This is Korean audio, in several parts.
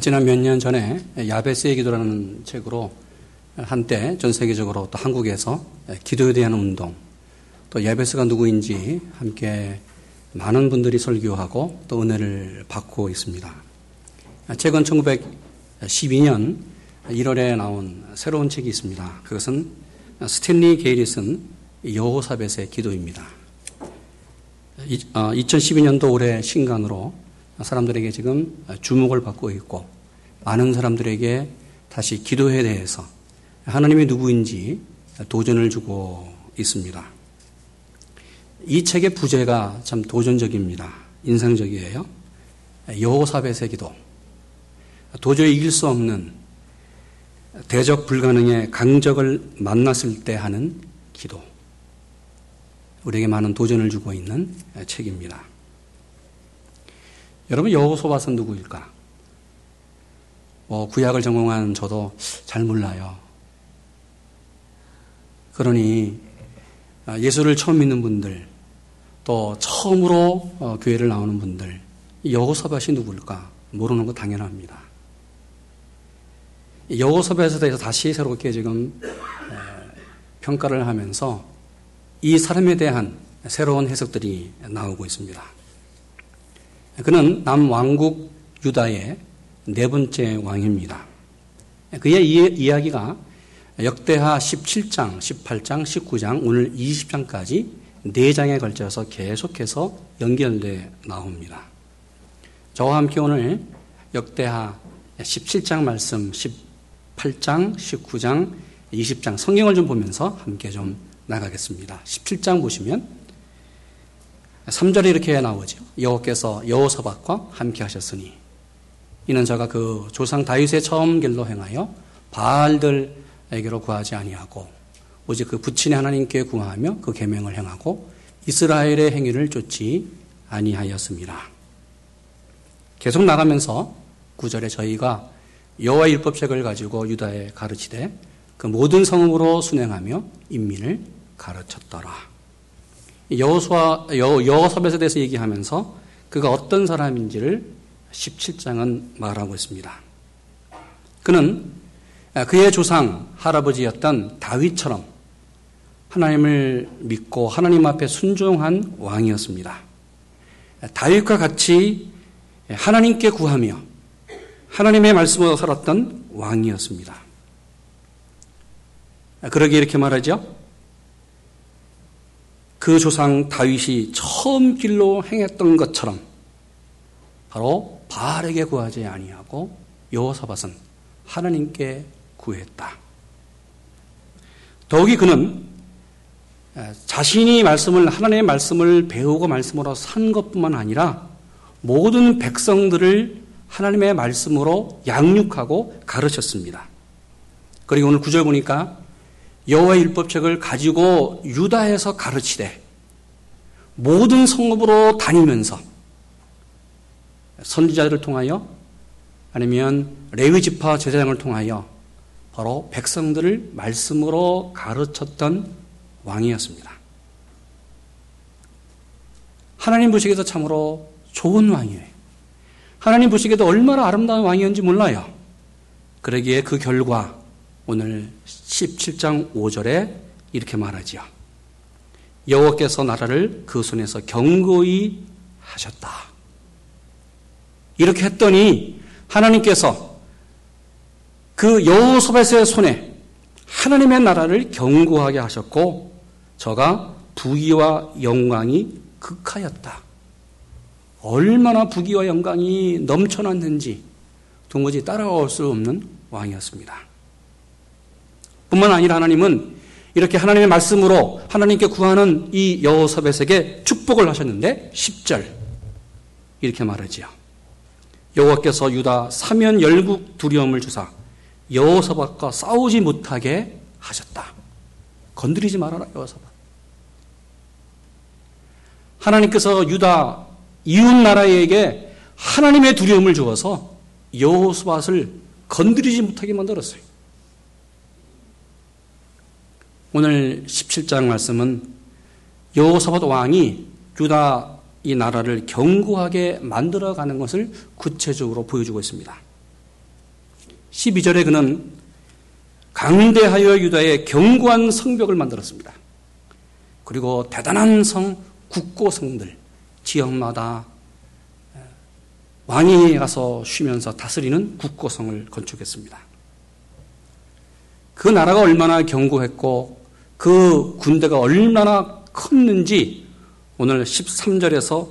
지난 몇 년 전에 야베스의 기도라는 책으로 한때 전 세계적으로 또 한국에서 기도에 대한 운동, 또 야베스가 누구인지 함께 많은 분들이 설교하고 또 은혜를 받고 있습니다. 최근 1912년 1월에 나온 새로운 책이 있습니다. 그것은 스탠리 게일이 쓴 여호사벳의 기도입니다. 2012년도 어, 올해 신간으로 사람들에게 지금 주목을 받고 있고 많은 사람들에게 다시 기도에 대해서 하나님이 누구인지 도전을 주고 있습니다. 이 책의 부제가 참 도전적입니다. 인상적이에요. 여호사벳의 기도. 도저히 이길 수 없는 대적 불가능의 강적을 만났을 때 하는 기도. 우리에게 많은 도전을 주고 있는 책입니다. 여러분 여호소밭은 누구일까? 뭐 구약을 전공한 저도 잘 몰라요. 그러니 아, 예수를 처음 믿는 분들, 또 처음으로 어, 교회를 나오는 분들, 여호서밭이 누구일까 모르는 거 당연합니다. 여호서밭에 대해서 다시 새롭게 지금 평가를 하면서 이 사람에 대한 새로운 해석들이 나오고 있습니다. 그는 남왕국 유다의 네 번째 왕입니다. 그의 이야기가 역대하 17장, 18장, 19장, 오늘 20장까지 네 장에 걸쳐서 계속해서 연결돼 나옵니다. 저와 함께 오늘 역대하 17장 말씀, 18장, 19장, 20장 성경을 좀 보면서 함께 좀 나가겠습니다. 17장 보시면 3절에 이렇게 나오죠. 여호께서 여호사박과 함께 하셨으니 이는 저가 그 조상 다윗의 처음 길로 행하여 바알들에게로 구하지 아니하고 오직 그 부친의 하나님께 구하며 그 계명을 행하고 이스라엘의 행위를 쫓지 아니하였습니다. 계속 나가면서 9절에 저희가 여호와 율법책을 가지고 유다에 가르치되 그 모든 성읍으로 순행하며 인민을 가르쳤더라. 여호수아 여호사벳에 대해서 얘기하면서 그가 어떤 사람인지를 17장은 말하고 있습니다. 그는 그의 조상 할아버지였던 다윗처럼 하나님을 믿고 하나님 앞에 순종한 왕이었습니다. 다윗과 같이 하나님께 구하며 하나님의 말씀으로 살았던 왕이었습니다. 그러게 이렇게 말하죠. 그 조상 다윗이 처음 길로 행했던 것처럼 바로 바알에게 구하지 아니하고 여호사밧은 하나님께 구했다. 더욱이 그는 자신이 말씀을 하나님의 말씀을 배우고 말씀으로 산 것뿐만 아니라 모든 백성들을 하나님의 말씀으로 양육하고 가르쳤습니다. 그리고 오늘 구절 보니까 여호와의 율법책을 가지고 유다에서 가르치되 모든 성읍으로 다니면서 선지자들을 통하여 아니면 레위 지파 제사장을 통하여 바로 백성들을 말씀으로 가르쳤던 왕이었습니다. 하나님 보시기에도 참으로 좋은 왕이에요. 하나님 보시기에도 얼마나 아름다운 왕이었는지 몰라요. 그러기에 그 결과 오늘 17장 5절에 이렇게 말하지요. 여호와께서 나라를 그 손에서 경고히 하셨다. 이렇게 했더니 하나님께서 그 여호소벳의 손에 하나님의 나라를 경고하게 하셨고 저가 부귀와 영광이 극하였다. 얼마나 부귀와 영광이 넘쳐났는지 도무지 따라올 수 없는 왕이었습니다. 뿐만 아니라 하나님은 이렇게 하나님의 말씀으로 하나님께 구하는 이 여호사벳에게 축복을 하셨는데 10절 이렇게 말하지요. 여호와께서 유다 사면 열국 두려움을 주사 여호사밧과 싸우지 못하게 하셨다. 건드리지 말아라 여호사밧. 하나님께서 유다 이웃 나라에게 하나님의 두려움을 주어서 여호사밧을 건드리지 못하게 만들었어요. 오늘 17장 말씀은 여호사밧 왕이 유다 이 나라를 견고하게 만들어 가는 것을 구체적으로 보여주고 있습니다. 12절에 그는 강대하여 유다의 견고한 성벽을 만들었습니다. 그리고 대단한 성, 국고 성들, 지역마다 왕이 가서 쉬면서 다스리는 국고성을 건축했습니다. 그 나라가 얼마나 견고했고 그 군대가 얼마나 컸는지 오늘 13절에서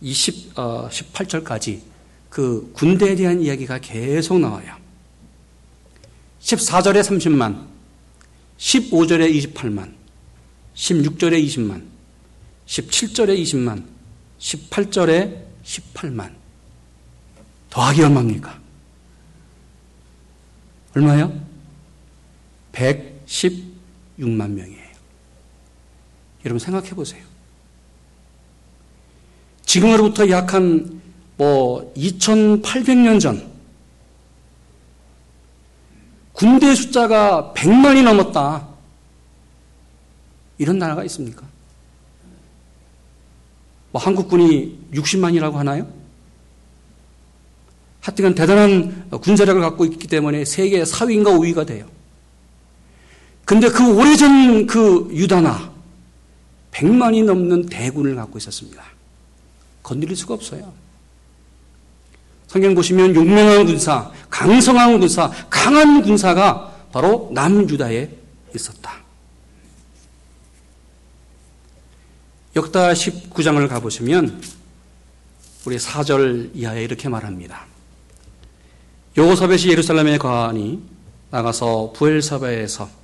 20, 어, 18절까지 그 군대에 대한 이야기가 계속 나와요. 14절에 30만, 15절에 28만, 16절에 20만, 17절에 20만, 18절에 18만. 더하기 얼마입니까? 얼마요? 116만 명이에요. 여러분 생각해 보세요. 지금으로부터 약 한 뭐 2800년 전 군대 숫자가 100만이 넘었다. 이런 나라가 있습니까? 뭐 한국군이 60만이라고 하나요? 하여튼 대단한 군사력을 갖고 있기 때문에 세계 4위인가 5위가 돼요. 근데 그 오래전 그 유다나 100만이 넘는 대군을 갖고 있었습니다. 건드릴 수가 없어요. 성경 보시면 용맹한 군사, 강성한 군사, 강한 군사가 바로 남유다에 있었다. 역다 19장을 가보시면 우리 4절 이하에 이렇게 말합니다. 요호사벳이 예루살렘에 거하니 나가서 부엘사바에서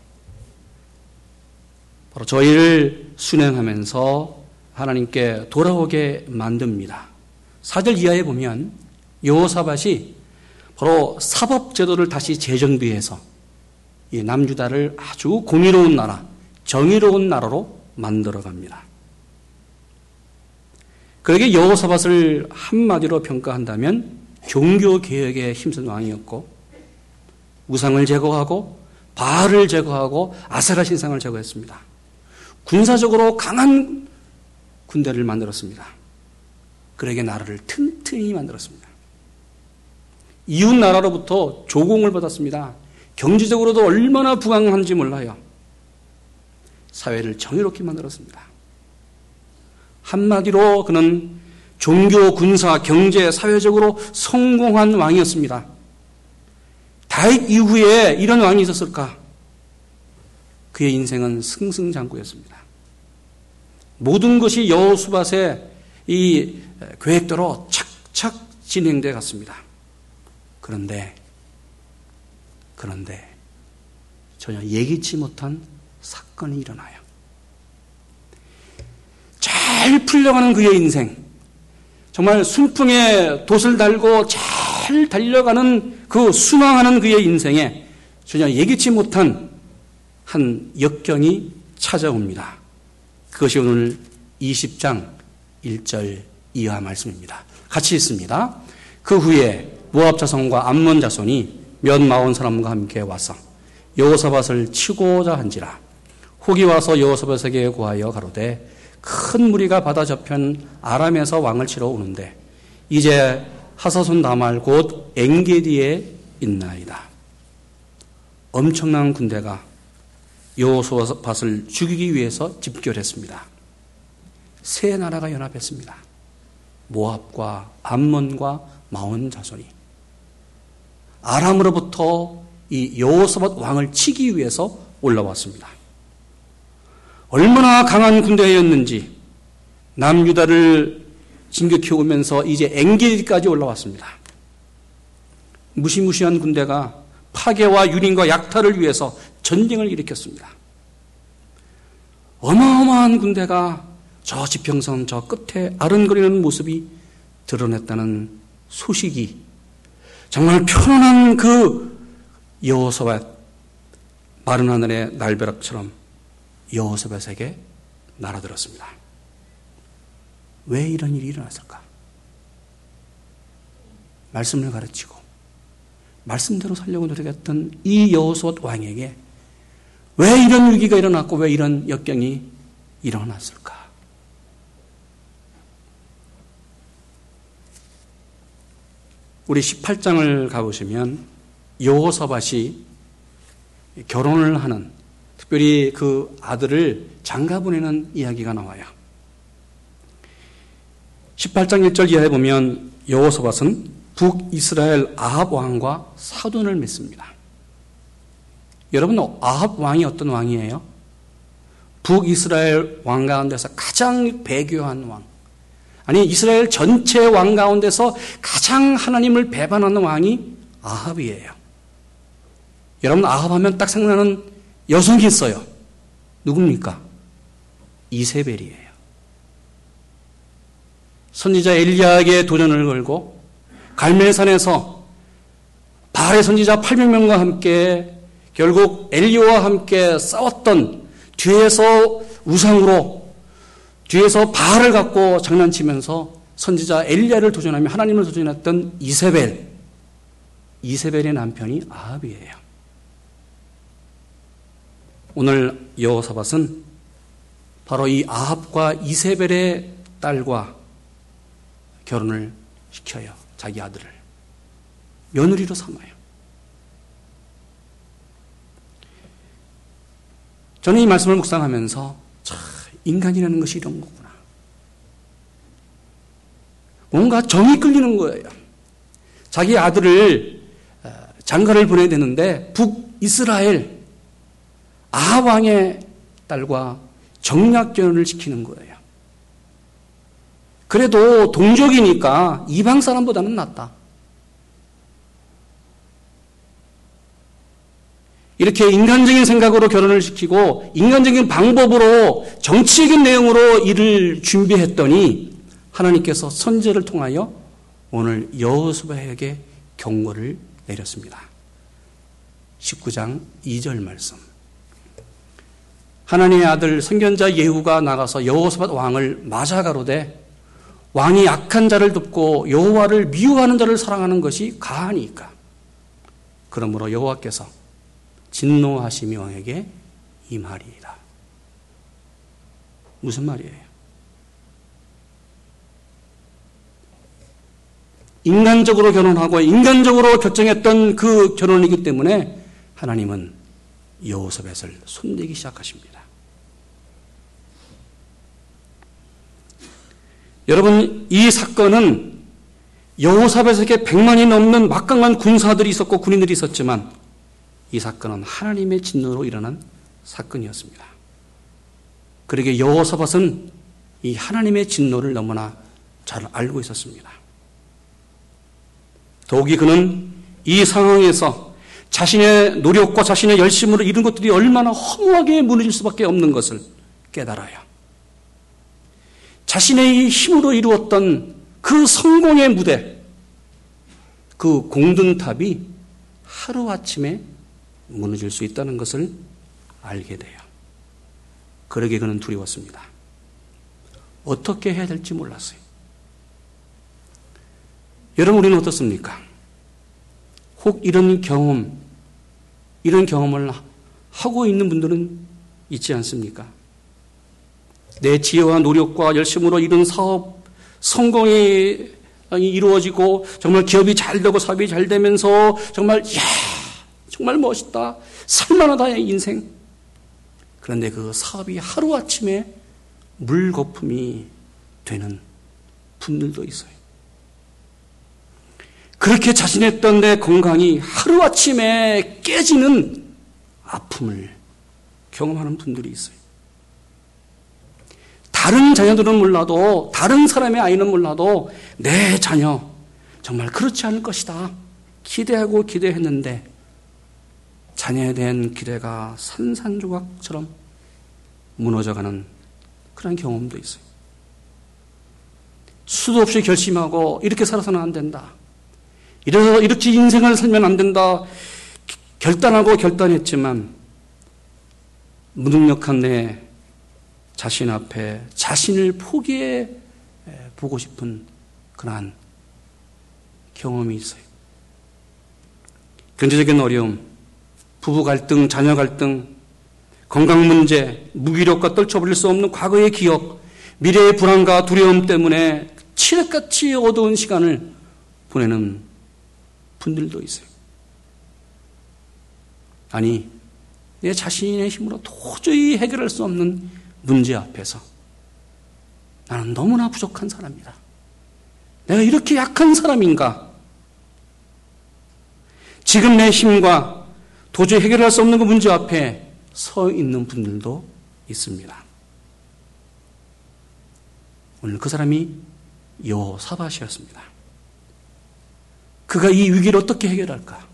바로 저희를 순행하면서 하나님께 돌아오게 만듭니다. 4절 이하에 보면 요호사밭이 바로 사법 제도를 다시 재정비해서 이 남주다를 아주 공의로운 나라, 정의로운 나라로 만들어 갑니다. 그러게 여호사밧을 한마디로 평가한다면 종교 개혁에 힘쓴 왕이었고 우상을 제거하고 바알을 제거하고 아세라 신상을 제거했습니다. 군사적으로 강한 군대를 만들었습니다. 그에게 나라를 튼튼히 만들었습니다. 이웃 나라로부터 조공을 받았습니다. 경제적으로도 얼마나 부강한지 몰라요. 사회를 정의롭게 만들었습니다. 한마디로 그는 종교, 군사, 경제, 사회적으로 성공한 왕이었습니다. 다윗 이후에 이런 왕이 있었을까? 그의 인생은 승승장구였습니다. 모든 것이 여호수밭의 이 계획대로 착착 진행돼 갔습니다. 그런데 그런데 전혀 예기치 못한 사건이 일어나요. 잘 풀려가는 그의 인생, 정말 순풍에 돛을 달고 잘 달려가는 그 순항하는 그의 인생에 전혀 예기치 못한 한 역경이 찾아옵니다. 그것이 오늘 20장 1절 이하 말씀입니다. 같이 있습니다. 그 후에 모압 자손과 암몬 자손이 몇 마온 사람과 함께 와서 여호사밧을 치고자 한지라 혹이 와서 여호사밧에게 구하여 가로되 큰 무리가 바다 저편 아람에서 왕을 치러 오는데 이제 하사손 다말 곧 엥게디에 있나이다. 엄청난 군대가 여호수아밧을 죽이기 위해서 집결했습니다. 세 나라가 연합했습니다. 모압과 암몬과 마온 자손이 아람으로부터 이 여호사밧 왕을 치기 위해서 올라왔습니다. 얼마나 강한 군대였는지 남유다를 진격해 오면서 이제 엥게디까지 올라왔습니다. 무시무시한 군대가 파괴와 유린과 약탈을 위해서 전쟁을 일으켰습니다. 어마어마한 군대가 저 지평선 저 끝에 아른거리는 모습이 드러냈다는 소식이 정말 편안한 그 여호사밧 마른 하늘의 날벼락처럼 여호사밧에게 날아들었습니다. 왜 이런 일이 일어났을까? 말씀을 가르치고 말씀대로 살려고 노력했던 이 여호수아 왕에게 왜 이런 위기가 일어났고 왜 이런 역경이 일어났을까? 우리 18장을 가보시면 여호서밭이 결혼을 하는 특별히 그 아들을 장가 보내는 이야기가 나와요. 18장 1절 이하에 보면 여호서밭은 북이스라엘 아합 왕과 사돈을 맺습니다. 여러분 아합 왕이 어떤 왕이에요? 북이스라엘 왕 가운데서 가장 배교한 왕. 아니 이스라엘 전체 왕 가운데서 가장 하나님을 배반하는 왕이 아합이에요. 여러분 아합하면 딱 생각나는 여성이 있어요. 누굽니까? 이세벨이에요. 선지자 엘리야에게 도전을 걸고 갈멜산에서 바알의 선지자 800명과 함께 결국 엘리오와 함께 싸웠던 뒤에서 우상으로 뒤에서 바알을 갖고 장난치면서 선지자 엘리야를 도전하며 하나님을 도전했던 이세벨 이세벨의 남편이 아합이에요. 오늘 여호사밧은 바로 이 아합과 이세벨의 딸과 결혼을 시켜요. 자기 아들을. 며느리로 삼아요. 저는 이 말씀을 묵상하면서 참 인간이라는 것이 이런 거구나. 뭔가 정이 끌리는 거예요. 자기 아들을 어, 장가를 보내야 되는데 북이스라엘 아왕의 딸과 정략 결혼을 시키는 거예요. 그래도 동족이니까 이방 사람보다는 낫다. 이렇게 인간적인 생각으로 결혼을 시키고 인간적인 방법으로 정치적인 내용으로 일을 준비했더니 하나님께서 선제를 통하여 오늘 여호수아에게 경고를 내렸습니다. 19장 2절 말씀. 하나님의 아들 선견자 예후가 나가서 여호수아 왕을 맞아 가로되 왕이 악한 자를 돕고 여호와를 미워하는 자를 사랑하는 것이 가하니까. 그러므로 여호와께서 진노하심이 왕에게 이 말이다. 무슨 말이에요? 인간적으로 결혼하고 인간적으로 결정했던 그 결혼이기 때문에 하나님은 여호섭벳을 손대기 시작하십니다. 여러분 이 사건은 여호사벳에게 100만이 넘는 막강한 군사들이 있었고 군인들이 있었지만 이 사건은 하나님의 진노로 일어난 사건이었습니다. 그러게 여호사밧은 이 하나님의 진노를 너무나 잘 알고 있었습니다. 더욱이 그는 이 상황에서 자신의 노력과 자신의 열심으로 이룬 것들이 얼마나 허무하게 무너질 수밖에 없는 것을 깨달아요. 자신의 힘으로 이루었던 그 성공의 무대, 그 공든탑이 하루아침에 무너질 수 있다는 것을 알게 돼요. 그러게 그는 두려웠습니다. 어떻게 해야 될지 몰랐어요. 여러분, 우리는 어떻습니까? 혹 이런 경험, 이런 경험을 하고 있는 분들은 있지 않습니까? 내 지혜와 노력과 열심으로 이룬 사업, 성공이 이루어지고 정말 기업이 잘 되고 사업이 잘 되면서 정말 야 정말 멋있다. 살만하다 의 인생. 그런데 그 사업이 하루아침에 물 거품이 되는 분들도 있어요. 그렇게 자신했던 내 건강이 하루아침에 깨지는 아픔을 경험하는 분들이 있어요. 다른 자녀들은 몰라도, 다른 사람의 아이는 몰라도, 내 자녀, 정말 그렇지 않을 것이다. 기대하고 기대했는데, 자녀에 대한 기대가 산산조각처럼 무너져가는 그런 경험도 있어요. 수도 없이 결심하고 이렇게 살아서는 안 된다. 이래서 이렇게 인생을 살면 안 된다. 결단하고 결단했지만 무능력한 내 자신 앞에 자신을 포기해 보고 싶은 그러한 경험이 있어요. 경제적인 어려움, 부부 갈등, 자녀 갈등, 건강 문제, 무기력과 떨쳐버릴 수 없는 과거의 기억, 미래의 불안과 두려움 때문에 칠흑같이 어두운 시간을 보내는 분들도 있어요. 아니, 내 자신의 힘으로 도저히 해결할 수 없는 문제 앞에서 나는 너무나 부족한 사람이다. 내가 이렇게 약한 사람인가? 지금 내 힘과 도저히 해결할 수 없는 그 문제 앞에 서 있는 분들도 있습니다. 오늘 그 사람이 여사밭이었습니다. 그가 이 위기를 어떻게 해결할까?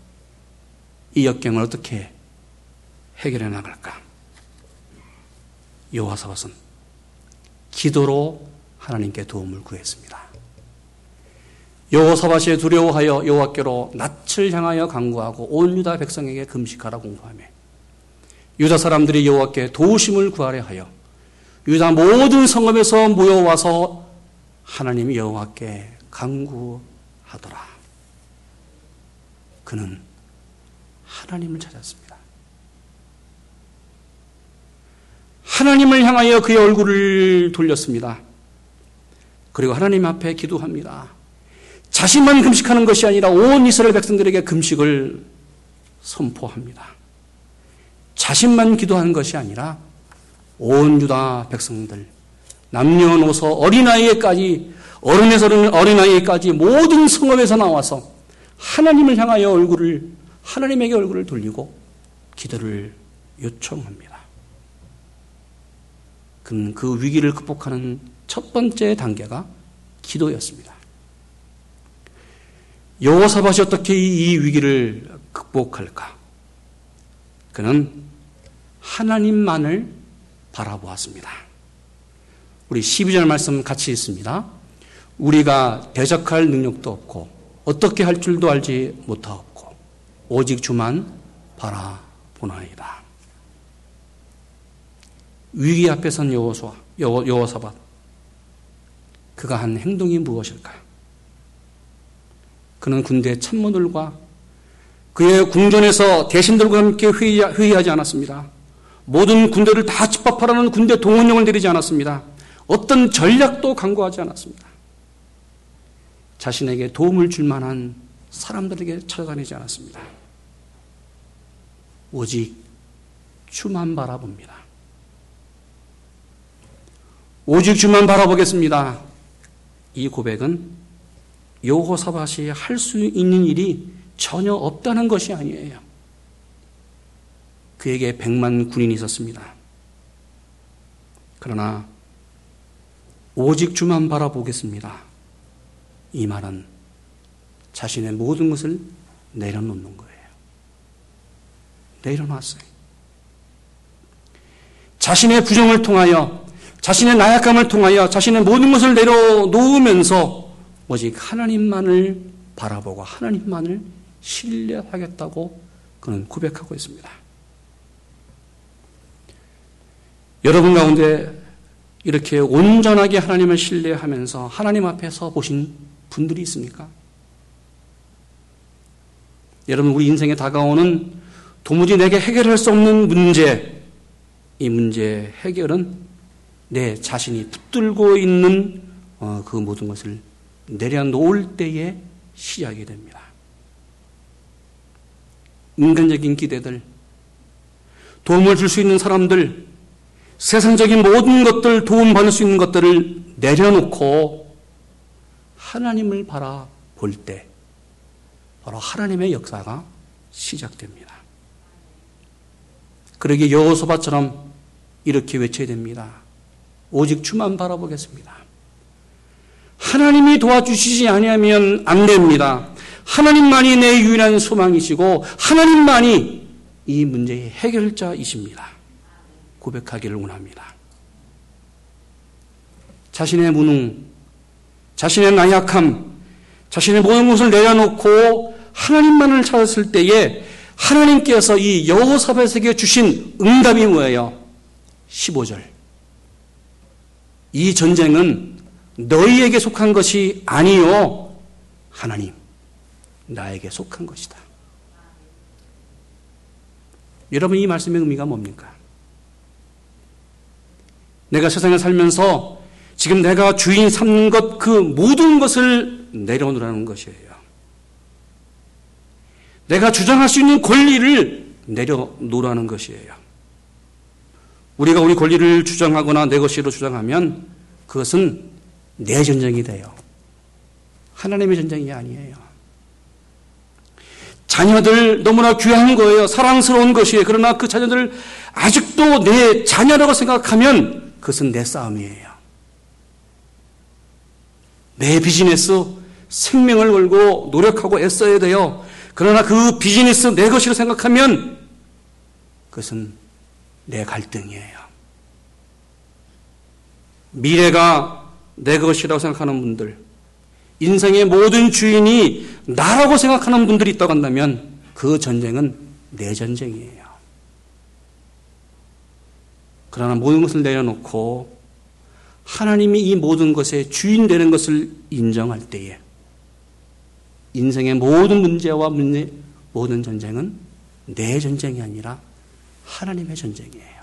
이 역경을 어떻게 해결해 나갈까? 여호사밧은 기도로 하나님께 도움을 구했습니다. 여호사밧이 두려워하여 여호와께로 낯을 향하여 강구하고 온 유다 백성에게 금식하라 공부하며 유다 사람들이 여호와께 도우심을 구하려 하여 유다 모든 성읍에서 모여와서 하나님 여호와께 강구하더라. 그는 하나님을 찾았습니다. 하나님을 향하여 그의 얼굴을 돌렸습니다. 그리고 하나님 앞에 기도합니다. 자신만 금식하는 것이 아니라 온 이스라엘 백성들에게 금식을 선포합니다. 자신만 기도하는 것이 아니라 온 유다 백성들, 남녀노소 어린아이에까지, 어른에서 어린아이에까지 모든 성읍에서 나와서 하나님을 향하여 얼굴을, 하나님에게 얼굴을 돌리고 기도를 요청합니다. 그 위기를 극복하는 첫 번째 단계가 기도였습니다. 여호사밧이 어떻게 이 위기를 극복할까? 그는 하나님만을 바라보았습니다. 우리 12절 말씀 같이 있습니다. 우리가 대적할 능력도 없고 어떻게 할 줄도 알지 못하옵고 오직 주만 바라보나이다. 위기 앞에 선 여호사밧 그가 한 행동이 무엇일까요? 그는 군대 참모들과 그의 궁전에서 대신들과 함께 회의, 하지 않았습니다. 모든 군대를 다 집합하라는 군대 동원령을 내리지 않았습니다. 어떤 전략도 강구하지 않았습니다. 자신에게 도움을 줄 만한 사람들에게 찾아다니지 않았습니다. 오직 주만 바라봅니다. 오직 주만 바라보겠습니다. 이 고백은 여호사밧이 할 수 있는 일이 전혀 없다는 것이 아니에요. 그에게 백만 군인이 있었습니다. 그러나 오직 주만 바라보겠습니다. 이 말은 자신의 모든 것을 내려놓는 거예요. 내려놨어요. 자신의 부정을 통하여, 자신의 나약함을 통하여 자신의 모든 것을 내려놓으면서 오직 하나님만을 바라보고 하나님만을 신뢰하겠다고 그는 고백하고 있습니다. 여러분 가운데 이렇게 온전하게 하나님을 신뢰하면서 하나님 앞에 서 보신 분들이 있습니까? 여러분, 우리 인생에 다가오는 도무지 내게 해결할 수 없는 문제, 이 문제 해결은 내 자신이 붙들고 있는 어, 그 모든 것을 내려놓을 때에 시작이 됩니다. 인간적인 기대들, 도움을 줄 수 있는 사람들, 세상적인 모든 것들, 도움받을 수 있는 것들을 내려놓고 하나님을 바라볼 때, 바로 하나님의 역사가 시작됩니다. 그러기 여호수바처럼 이렇게 외쳐야 됩니다. 오직 주만 바라보겠습니다. 하나님이 도와주시지 아니하면 안 됩니다. 하나님만이 내 유일한 소망이시고 하나님만이 이 문제의 해결자이십니다. 고백하기를 원합니다. 자신의 무능, 자신의 나약함, 자신의 모든 것을 내려놓고 하나님만을 찾았을 때에 하나님께서 이 여호사밧에게 주신 응답이 뭐예요? 15절. 이 전쟁은 너희에게 속한 것이 아니요. 하나님, 나에게 속한 것이다. 여러분, 이 말씀의 의미가 뭡니까? 내가 세상에 살면서 지금 내가 주인 삼는 것, 그 모든 것을 내려놓으라는 것이에요. 내가 주장할 수 있는 권리를 내려놓으라는 것이에요. 우리가 우리 권리를 주장하거나 내 것이로 주장하면 그것은 내 전쟁이 돼요. 하나님의 전쟁이 아니에요. 자녀들 너무나 귀한 거예요. 사랑스러운 것이에요. 그러나 그 자녀들 아직도 내 자녀라고 생각하면 그것은 내 싸움이에요. 내 비즈니스 생명을 걸고 노력하고 애써야 돼요. 그러나 그 비즈니스 내 것이라 생각하면 그것은 내 갈등이에요. 미래가 내 것이라고 생각하는 분들, 인생의 모든 주인이 나라고 생각하는 분들이 있다고 한다면 그 전쟁은 내 전쟁이에요. 그러나 모든 것을 내려놓고 하나님이 이 모든 것의 주인 되는 것을 인정할 때에 인생의 모든 문제와 문제, 모든 전쟁은 내 전쟁이 아니라 하나님의 전쟁이에요.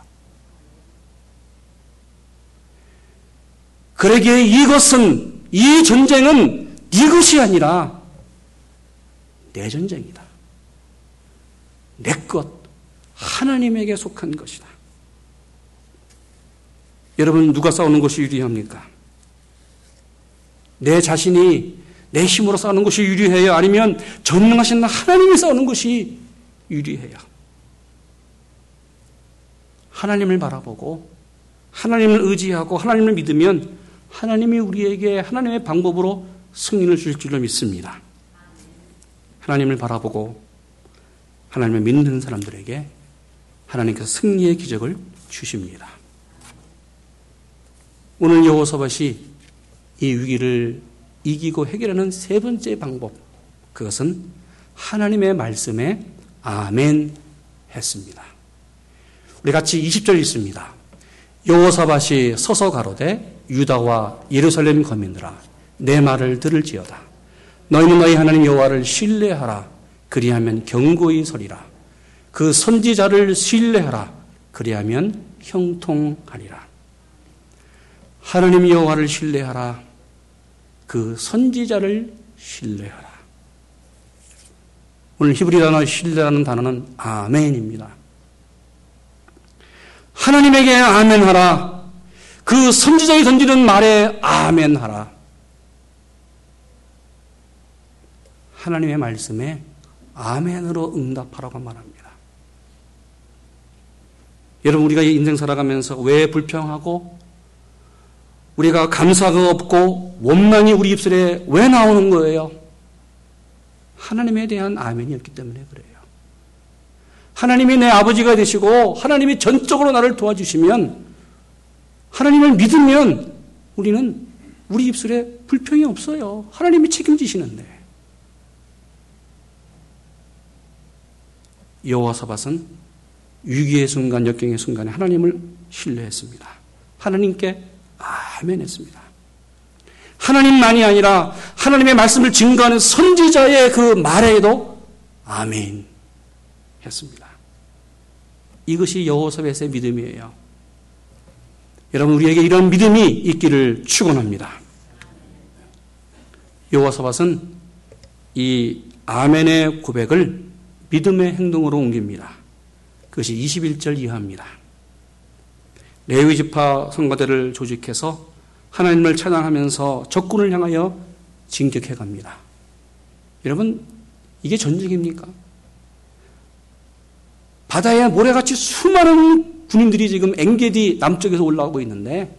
그러기에 이것은, 이 전쟁은 이것이 아니라 내 전쟁이다. 내 것, 하나님에게 속한 것이다. 여러분, 누가 싸우는 것이 유리합니까? 내 자신이 내 힘으로 싸우는 것이 유리해요? 아니면 전능하신 하나님이 싸우는 것이 유리해요? 하나님을 바라보고 하나님을 의지하고 하나님을 믿으면 하나님이 우리에게 하나님의 방법으로 승리를 줄 줄로 믿습니다. 하나님을 바라보고 하나님을 믿는 사람들에게 하나님께서 승리의 기적을 주십니다. 오늘 여호사밧이 이 위기를 이기고 해결하는 세 번째 방법. 그것은 하나님의 말씀에 아멘 했습니다. 우리 같이 20절 있습니다. 여호사밧이 서서 가로되 유다와 예루살렘 거민들아 내 말을 들을지어다. 너희는 너희 하나님 여호와를 신뢰하라. 그리하면 경고히 서리라. 그 선지자를 신뢰하라. 그리하면 형통하리라. 하나님 여호와를 신뢰하라. 그 선지자를 신뢰하라. 오늘 히브리 단어 신뢰라는 단어는 아멘입니다. 하나님에게 아멘하라. 그 선지자의 던지는 말에 아멘 하라. 하나님의 말씀에 아멘으로 응답하라고 말합니다. 여러분 우리가 인생 살아가면서 왜 불평하고 우리가 감사가 없고 원망이 우리 입술에 왜 나오는 거예요? 하나님에 대한 아멘이 없기 때문에 그래요. 하나님이 내 아버지가 되시고 하나님이 전적으로 나를 도와주시면 하나님을 믿으면 우리는 우리 입술에 불평이 없어요. 하나님이 책임지시는데. 여호와사밧은 위기의 순간, 역경의 순간에 하나님을 신뢰했습니다. 하나님께 아멘했습니다. 하나님만이 아니라 하나님의 말씀을 증거하는 선지자의 그 말에도 아멘 했습니다. 이것이 여호사밧의 믿음이에요. 여러분 우리에게 이런 믿음이 있기를 축원합니다. 여호사밧은 이 아멘의 고백을 믿음의 행동으로 옮깁니다. 그것이 21절 이하입니다. 레위 지파 성가대를 조직해서 하나님을 찬양하면서 적군을 향하여 진격해 갑니다. 여러분, 이게 전쟁입니까? 바다에 모래같이 수많은 군인들이 지금 엥게디 남쪽에서 올라오고 있는데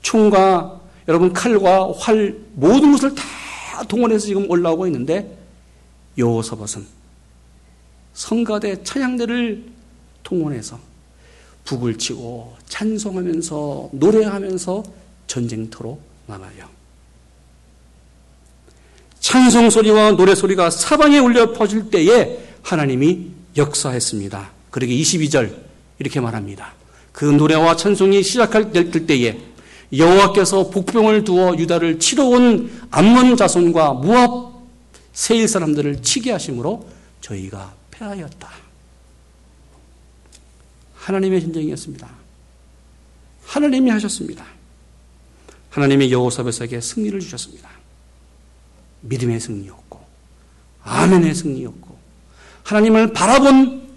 총과 여러분 칼과 활 모든 것을 다 동원해서 지금 올라오고 있는데 여호사밧은 성가대 찬양대를 동원해서 북을 치고 찬송하면서 노래하면서 전쟁터로 나가요. 찬송 소리와 노래 소리가 사방에 울려 퍼질 때에 하나님이 역사했습니다. 그러게 22절 이렇게 말합니다. 그 노래와 찬송이 시작할 때에 여호와께서 복병을 두어 유다를 치러 온 암몬 자손과 무압 세일 사람들을 치게 하심으로 저희가 패하였다. 하나님의 전쟁이었습니다. 하나님이 하셨습니다. 하나님이 여호사밧에게 승리를 주셨습니다. 믿음의 승리였고 아멘의 승리였고 하나님을 바라본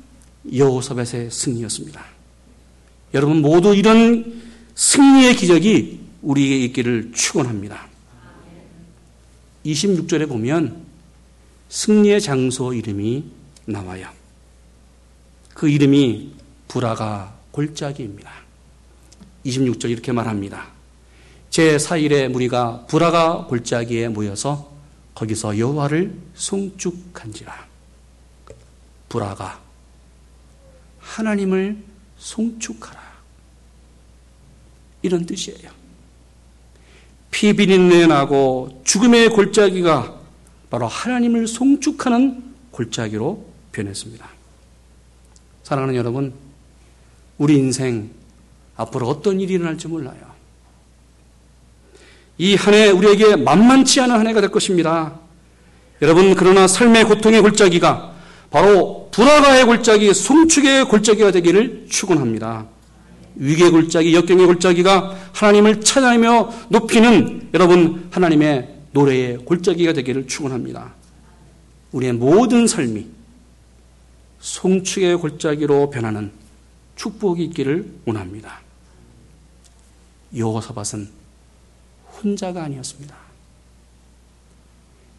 여호사벳의 승리였습니다. 여러분 모두 이런 승리의 기적이 우리에게 있기를 축원합니다. 26절에 보면 승리의 장소 이름이 나와요. 그 이름이 브라가 골짜기입니다. 26절 이렇게 말합니다. 제 4일에 무리가 브라가 골짜기에 모여서 거기서 여호와를 송축한지라. 브라가 하나님을 송축하라. 이런 뜻이에요. 피 비린내 나고 죽음의 골짜기가 바로 하나님을 송축하는 골짜기로 변했습니다. 사랑하는 여러분, 우리 인생 앞으로 어떤 일이 일어날지 몰라요. 이 한 해 우리에게 만만치 않은 한 해가 될 것입니다. 여러분, 그러나 삶의 고통의 골짜기가 바로 불화가의 골짜기, 송축의 골짜기가 되기를 축원합니다. 위기의 골짜기, 역경의 골짜기가 하나님을 찬양하며 높이는 여러분 하나님의 노래의 골짜기가 되기를 축원합니다. 우리의 모든 삶이 송축의 골짜기로 변하는 축복이 있기를 원합니다. 여호사밧은 혼자가 아니었습니다.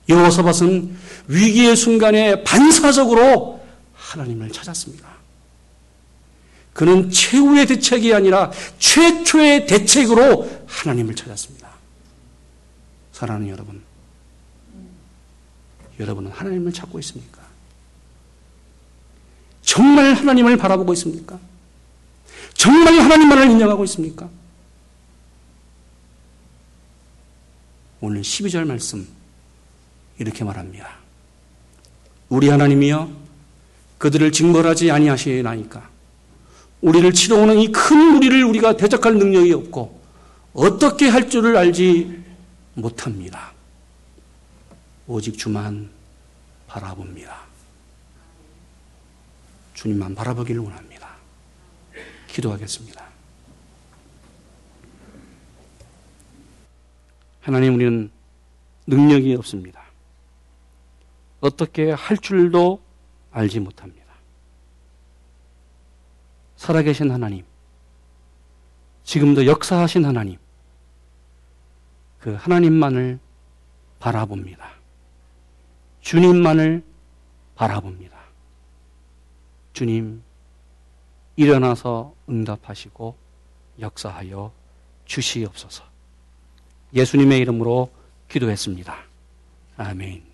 여호사밧은 위기의 순간에 반사적으로 하나님을 찾았습니다. 그는 최후의 대책이 아니라 최초의 대책으로 하나님을 찾았습니다. 사랑하는 여러분, 여러분은 하나님을 찾고 있습니까? 정말 하나님을 바라보고 있습니까? 정말 하나님만을 인정하고 있습니까? 오늘 12절 말씀 이렇게 말합니다. 우리 하나님이여 그들을 징벌하지 아니하시나이까 우리를 치러오는 이 큰 무리를 우리가 대적할 능력이 없고 어떻게 할 줄을 알지 못합니다. 오직 주만 바라봅니다. 주님만 바라보기를 원합니다. 기도하겠습니다. 하나님 우리는 능력이 없습니다. 어떻게 할 줄도 알지 못합니다. 살아계신 하나님, 지금도 역사하신 하나님, 그 하나님만을 바라봅니다. 주님만을 바라봅니다. 주님, 일어나서 응답하시고 역사하여 주시옵소서. 예수님의 이름으로 기도했습니다. 아멘.